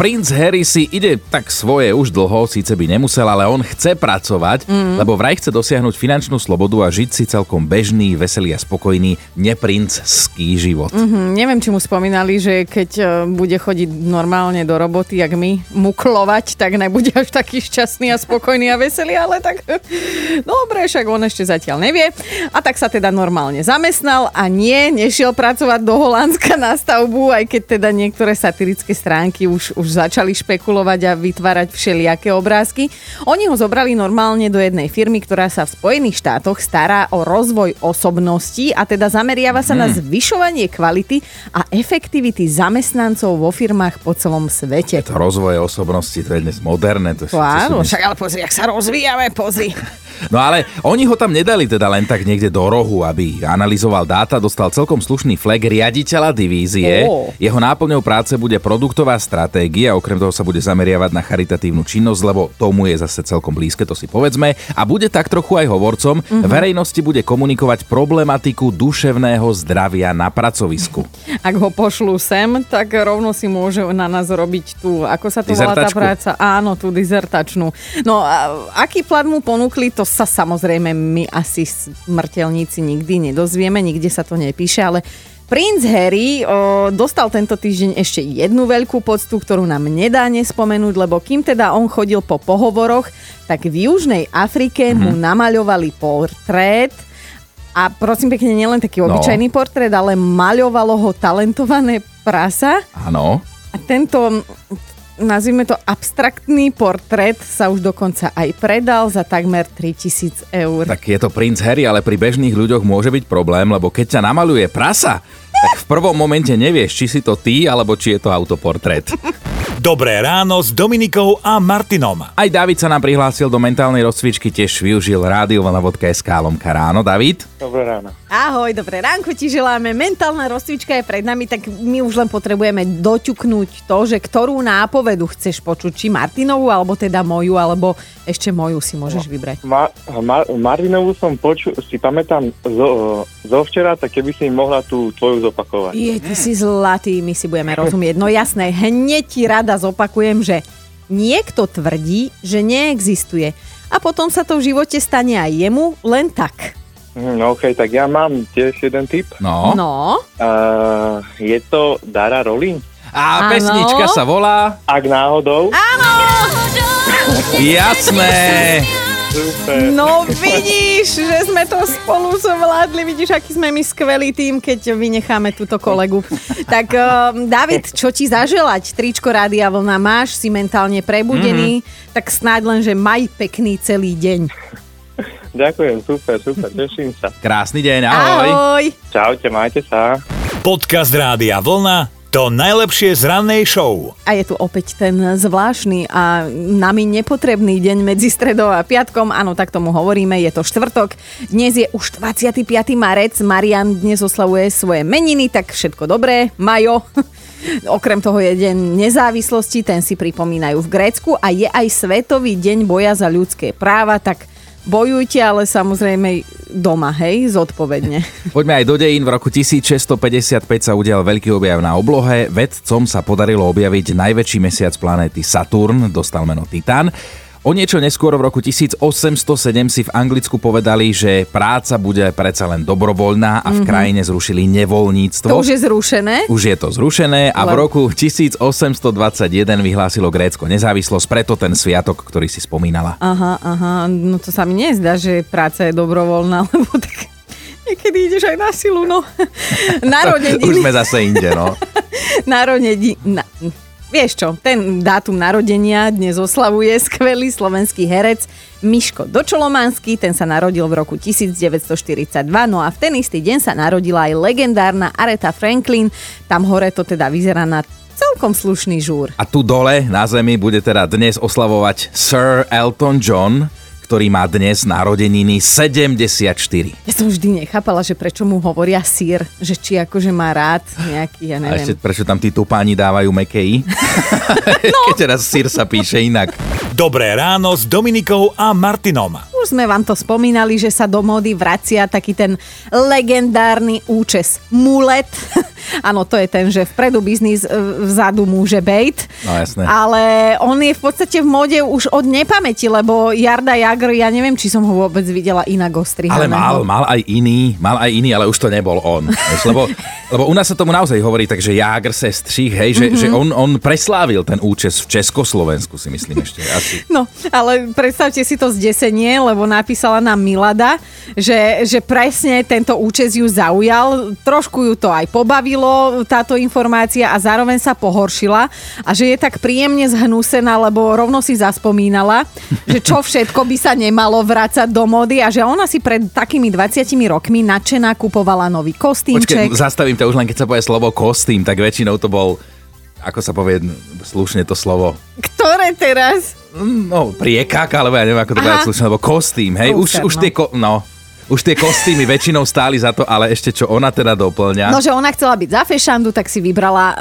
Princ Harry si ide tak svoje už dlho, síce by nemusel, ale on chce pracovať, mm. lebo vraj chce dosiahnuť finančnú slobodu a žiť si celkom bežný, veselý a spokojný, neprincký život. Mm-hmm, neviem, či mu spomínali, že keď uh, bude chodiť normálne do roboty, jak my, muklovať, tak nebude až taký šťastný a spokojný a veselý, ale tak dobre, však on ešte zatiaľ nevie. A tak sa teda normálne zamestnal a nie, nešiel pracovať do Holandska na stavbu, aj keď teda niektoré satirické stránky už, už začali špekulovať a vytvárať všelijaké obrázky. Oni ho zobrali normálne do jednej firmy, ktorá sa v Spojených štátoch stará o rozvoj osobností a teda zameriava sa hmm. na zvyšovanie kvality a efektivity zamestnancov vo firmách po celom svete. To rozvoj osobnosti, to je dnes moderné. To, áno, však ale pozri, ak sa rozvíjame, pozri. No ale oni ho tam nedali teda len tak niekde do rohu, aby analyzoval dáta, dostal celkom slušný flag riaditeľa divízie. Oh. Jeho náplňou práce bude produktová stratégia, okrem toho sa bude zameriavať na charitatívnu činnosť, lebo tomu je zase celkom blízke, to si povedzme. A bude tak trochu aj hovorcom, mm-hmm. verejnosti bude komunikovať problematiku duševného zdravia na pracovisku. Ak ho pošlú sem, tak rovno si môže na nás robiť tú, ako sa to volá tá práca? Áno, tú dizertačnú. No a aký plat mu ponúkli, to sa samozrejme my asi smrteľníci nikdy nedozvieme, nikde sa to nepíše, ale Princ Harry o, dostal tento týždeň ešte jednu veľkú poctu, ktorú nám nedá nespomenúť, lebo kým teda on chodil po pohovoroch, tak v Južnej Afrike mm-hmm. mu namaľovali portrét a prosím pekne, nielen taký no. obyčajný portrét, ale maľovalo ho talentované prasa. Áno. A tento nazvime to abstraktný portrét sa už dokonca aj predal za takmer 3000 eur. Tak je to princ Harry, ale pri bežných ľuďoch môže byť problém, lebo keď ťa namaluje prasa, tak v prvom momente nevieš, či si to ty, alebo či je to autoportrét. Dobré ráno s Dominikou a Martinom. Aj David sa nám prihlásil do mentálnej rozcvičky, tiež využil rádiovana.sk lomka ráno. David? Dobré ráno. Ahoj, dobré ránko ti želáme. Mentálna rozcvička je pred nami, tak my už len potrebujeme doťuknúť to, že ktorú nápovedu chceš počuť, či Martinovú, alebo teda moju, alebo ešte moju si môžeš no, vybrať. Ma, ma, Martinovú som počul, si pamätám zo, zo včera, tak keby si mohla tú tvoju zopakovať. Je, ty si zlatý, my si budeme rozumieť. No jasné, hneď ti rada rada zopakujem, že niekto tvrdí, že neexistuje a potom sa to v živote stane aj jemu len tak. No okej, okay, tak ja mám tiež jeden tip. No. No. Uh, je to Dara Rolling? A ano. pesnička sa volá... Ak náhodou. Áno! Jasné! Super. No vidíš, že sme to spolu zvládli, vidíš, aký sme my skvelý tým, keď vynecháme túto kolegu. Tak uh, David, čo ti zaželať? Tričko Rádia Vlna máš, si mentálne prebudený, mm-hmm. tak snáď len, že maj pekný celý deň. Ďakujem, super, super, teším sa. Krásny deň, ahoj. Ahoj. Čaute, majte sa. Podcast Rádia Vlna to najlepšie z rannej show. A je tu opäť ten zvláštny a nami nepotrebný deň medzi stredou a piatkom. Áno, tak tomu hovoríme, je to štvrtok. Dnes je už 25. marec. Marian dnes oslavuje svoje meniny, tak všetko dobré. Majo. Okrem toho je deň nezávislosti, ten si pripomínajú v Grécku a je aj Svetový deň boja za ľudské práva, tak bojujte, ale samozrejme doma, hej, zodpovedne. Poďme aj do dejín. V roku 1655 sa udial veľký objav na oblohe. Vedcom sa podarilo objaviť najväčší mesiac planéty Saturn, dostal meno Titán. O niečo neskôr v roku 1807 si v Anglicku povedali, že práca bude predsa len dobrovoľná a v mm-hmm. krajine zrušili nevoľníctvo. To už je zrušené? Už je to zrušené a v roku 1821 vyhlásilo Grécko nezávislosť, preto ten sviatok, ktorý si spomínala. Aha, aha, no to sa mi nezdá, že práca je dobrovoľná, lebo tak niekedy ideš aj na silu, no. Narodeniny. už sme zase inde, no. Narodeniny. Na, Vieš čo, ten dátum narodenia dnes oslavuje skvelý slovenský herec Miško Dočolomanský, ten sa narodil v roku 1942, no a v ten istý deň sa narodila aj legendárna Aretha Franklin, tam hore to teda vyzerá na celkom slušný žúr. A tu dole na zemi bude teda dnes oslavovať Sir Elton John, ktorý má dnes narodeniny 74. Ja som vždy nechápala, že prečo mu hovoria sír, že či akože má rád nejaký, ja neviem. A ešte prečo tam tí tupáni dávajú mekej? no. Keď teraz sír sa píše inak. Dobré ráno s Dominikou a Martinom. Už sme vám to spomínali, že sa do módy vracia taký ten legendárny účes mulet. Áno, to je ten, že vpredu biznis, e, vzadu môže bejt. No jasné. Ale on je v podstate v móde už od nepamäti, lebo Jarda Jagr, ja neviem, či som ho vôbec videla inak ostrihaného. Ale mal, mal aj iný, mal aj iný, ale už to nebol on. Vieš, lebo, lebo u nás sa tomu naozaj hovorí, takže Jágr se střih, hej, že, mm-hmm. že on, on preslávil ten účes v Československu, si myslím ešte. Asi. No, ale predstavte si to zdesenie, lebo napísala nám Milada, že, že presne tento účes ju zaujal, trošku ju to aj pobavilo, táto informácia a zároveň sa pohoršila a že je tak príjemne zhnúsená, lebo rovno si zaspomínala, že čo všetko by sa nemalo vrácať do mody a že ona si pred takými 20 rokmi nadšená kupovala nový kostýmček. Počkej, zastavím to už len keď sa povie slovo kostým, tak väčšinou to bol, ako sa povie slušne to slovo, Ktoré teraz? No priekak, alebo ja neviem, ako to povedať slušne, alebo kostým, hej, už, Prúser, už no. tie, ko- no, už tie kostýmy väčšinou stáli za to, ale ešte čo ona teda doplňa. No, že ona chcela byť za fešandu, tak si vybrala uh,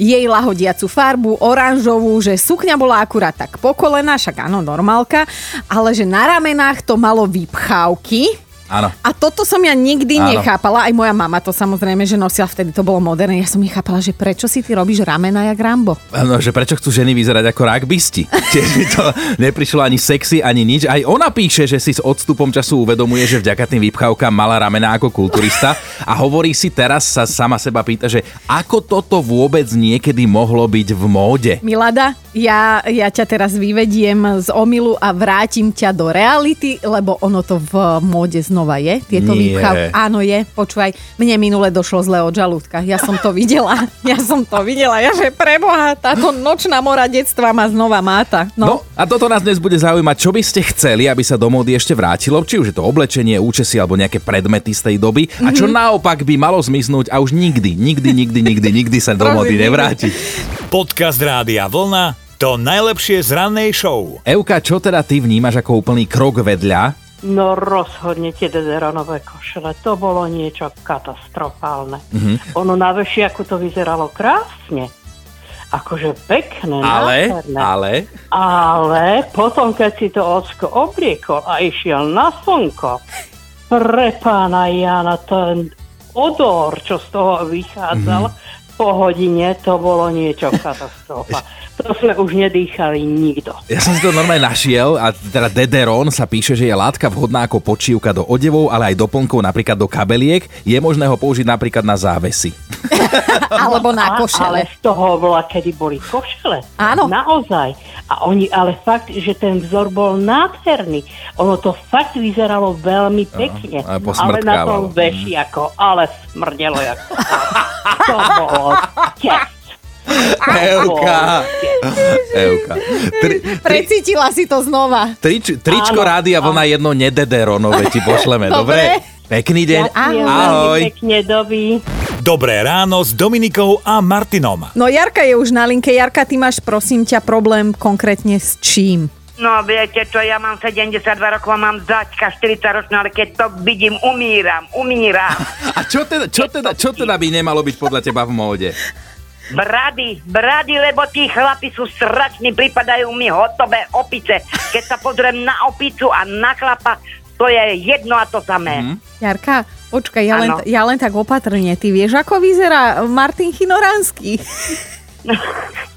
jej lahodiacu farbu, oranžovú, že sukňa bola akurát tak po kolena, však áno, normálka, ale že na ramenách to malo vypchávky. Áno. A toto som ja nikdy Áno. nechápala, aj moja mama to samozrejme, že nosila vtedy, to bolo moderné. Ja som nechápala, že prečo si ty robíš ramena jak Rambo. No, že prečo chcú ženy vyzerať ako rugbysti? Tiež mi to neprišlo ani sexy, ani nič. Aj ona píše, že si s odstupom času uvedomuje, že vďaka tým vypchavkám mala ramená ako kulturista a hovorí si teraz sa sama seba pýta, že ako toto vôbec niekedy mohlo byť v móde. Milada, ja, ja ťa teraz vyvediem z omilu a vrátim ťa do reality, lebo ono to v móde znova je. Tieto Nie. výpchavky. Áno, je. Počúvaj, mne minule došlo zle od žalúdka. Ja som to videla. Ja som to videla. Ja že preboha, táto nočná mora detstva ma znova máta. No. No. a toto nás dnes bude zaujímať, čo by ste chceli, aby sa do módy ešte vrátilo, či už je to oblečenie, účesy alebo nejaké predmety z tej doby a čo naopak by malo zmiznúť a už nikdy, nikdy, nikdy, nikdy, nikdy sa do módy nevráti. Podcast Rádia Vlna to najlepšie z rannej show. Euka, čo teda ty vnímaš ako úplný krok vedľa? No rozhodne tie dederonové košele, to bolo niečo katastrofálne. Mm-hmm. Ono na vešiaku to vyzeralo krásne. Akože pekné, Ale, nádherné. ale, Ale potom, keď si to ocko obliekol a išiel na slnko, pre pána Jana, ten odor, čo z toho vychádzal, po hodine to bolo niečo katastrofa. To sme už nedýchali nikto. ja som si to normálne našiel a teda Dederon sa píše, že je látka vhodná ako počívka do odevov, ale aj doplnkov napríklad do kabeliek. Je možné ho použiť napríklad na závesy. Alebo na A- Ale košele. z toho bola, kedy boli košele. Áno. Naozaj. A oni, ale fakt, že ten vzor bol nádherný. Ono to fakt vyzeralo veľmi pekne. ale ale na tom veši ako, ale smrdelo ako. to bolo test. Euka! Euka. Tri, tri, Precítila si to znova. trič, tričko Áno, rádia vlna jedno nedederonové ti pošleme, dobre? Dobre. Pekný deň. Ďakujem Ahoj. pekne, doby. Dobré ráno s Dominikou a Martinom. No Jarka je už na linke. Jarka, ty máš prosím ťa problém konkrétne s čím? No viete čo, ja mám 72 rokov a mám zaťka 40 ročná, ale keď to vidím, umíram, umíram. A čo teda, čo, teda, čo teda by nemalo byť podľa teba v móde? Brady, brady, lebo tí chlapi sú strašní, pripadajú mi hotové opice. Keď sa pozriem na opicu a na chlapa, to je jedno a to samé. Mm. Jarka, počkaj, ja len, ja len tak opatrne. Ty vieš, ako vyzerá Martin Chinoránsky?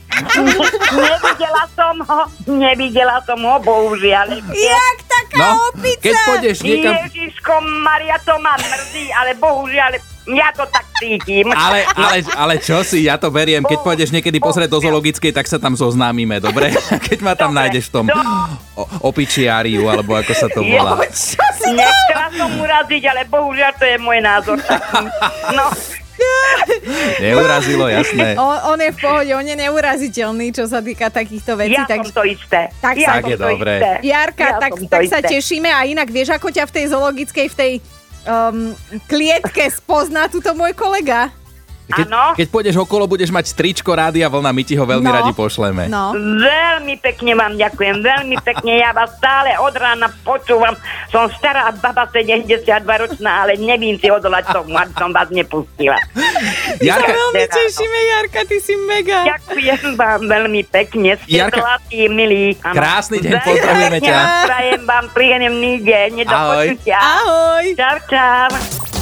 Nevidela som ho, nevidela som ho, bohužiaľ. Jak taká No, opica? keď pôjdeš niekam... Ježiško Maria, to ma mrzí, ale bohužiaľ, ja to tak cítim. Ale, ale, ale čo si, ja to beriem, keď pôjdeš niekedy pozrieť do zoologickej, tak sa tam zoznámime, dobre? Keď ma tam Dobre, nájdeš v tom o- opičiáriu, alebo ako sa to volá. Čo si Nechcela som uraziť, ale bohužiaľ to je môj názor. taký. No, Neurazilo, jasné. On, on je v pohode, on je neuraziteľný, čo sa týka takýchto vecí. ja tak... som to isté. tak ja Tak je to dobre. isté. Jarka, ja tak, tak sa tešíme a inak vieš, ako ťa v tej zoologickej, v tej um, klietke spozná túto môj kolega? Keď, Áno. keď pôjdeš okolo, budeš mať tričko rádia vlna, my ti ho veľmi No. radi pošleme. No. Veľmi pekne vám ďakujem, veľmi pekne. Ja vás stále od rána počúvam. Som stará baba 72 ročná, ale nevím si odolať tomu, aby som vás nepustila. Jarka, Veľmi tešíme, Jarka, ty si mega. Ďakujem vám veľmi pekne. Ste Jarka- zlatí, milí. Áno. Krásny deň, pozdravujeme ťa. vám Prajem vám príjemný deň. Do Ahoj. počutia. Ahoj. Čau, čau.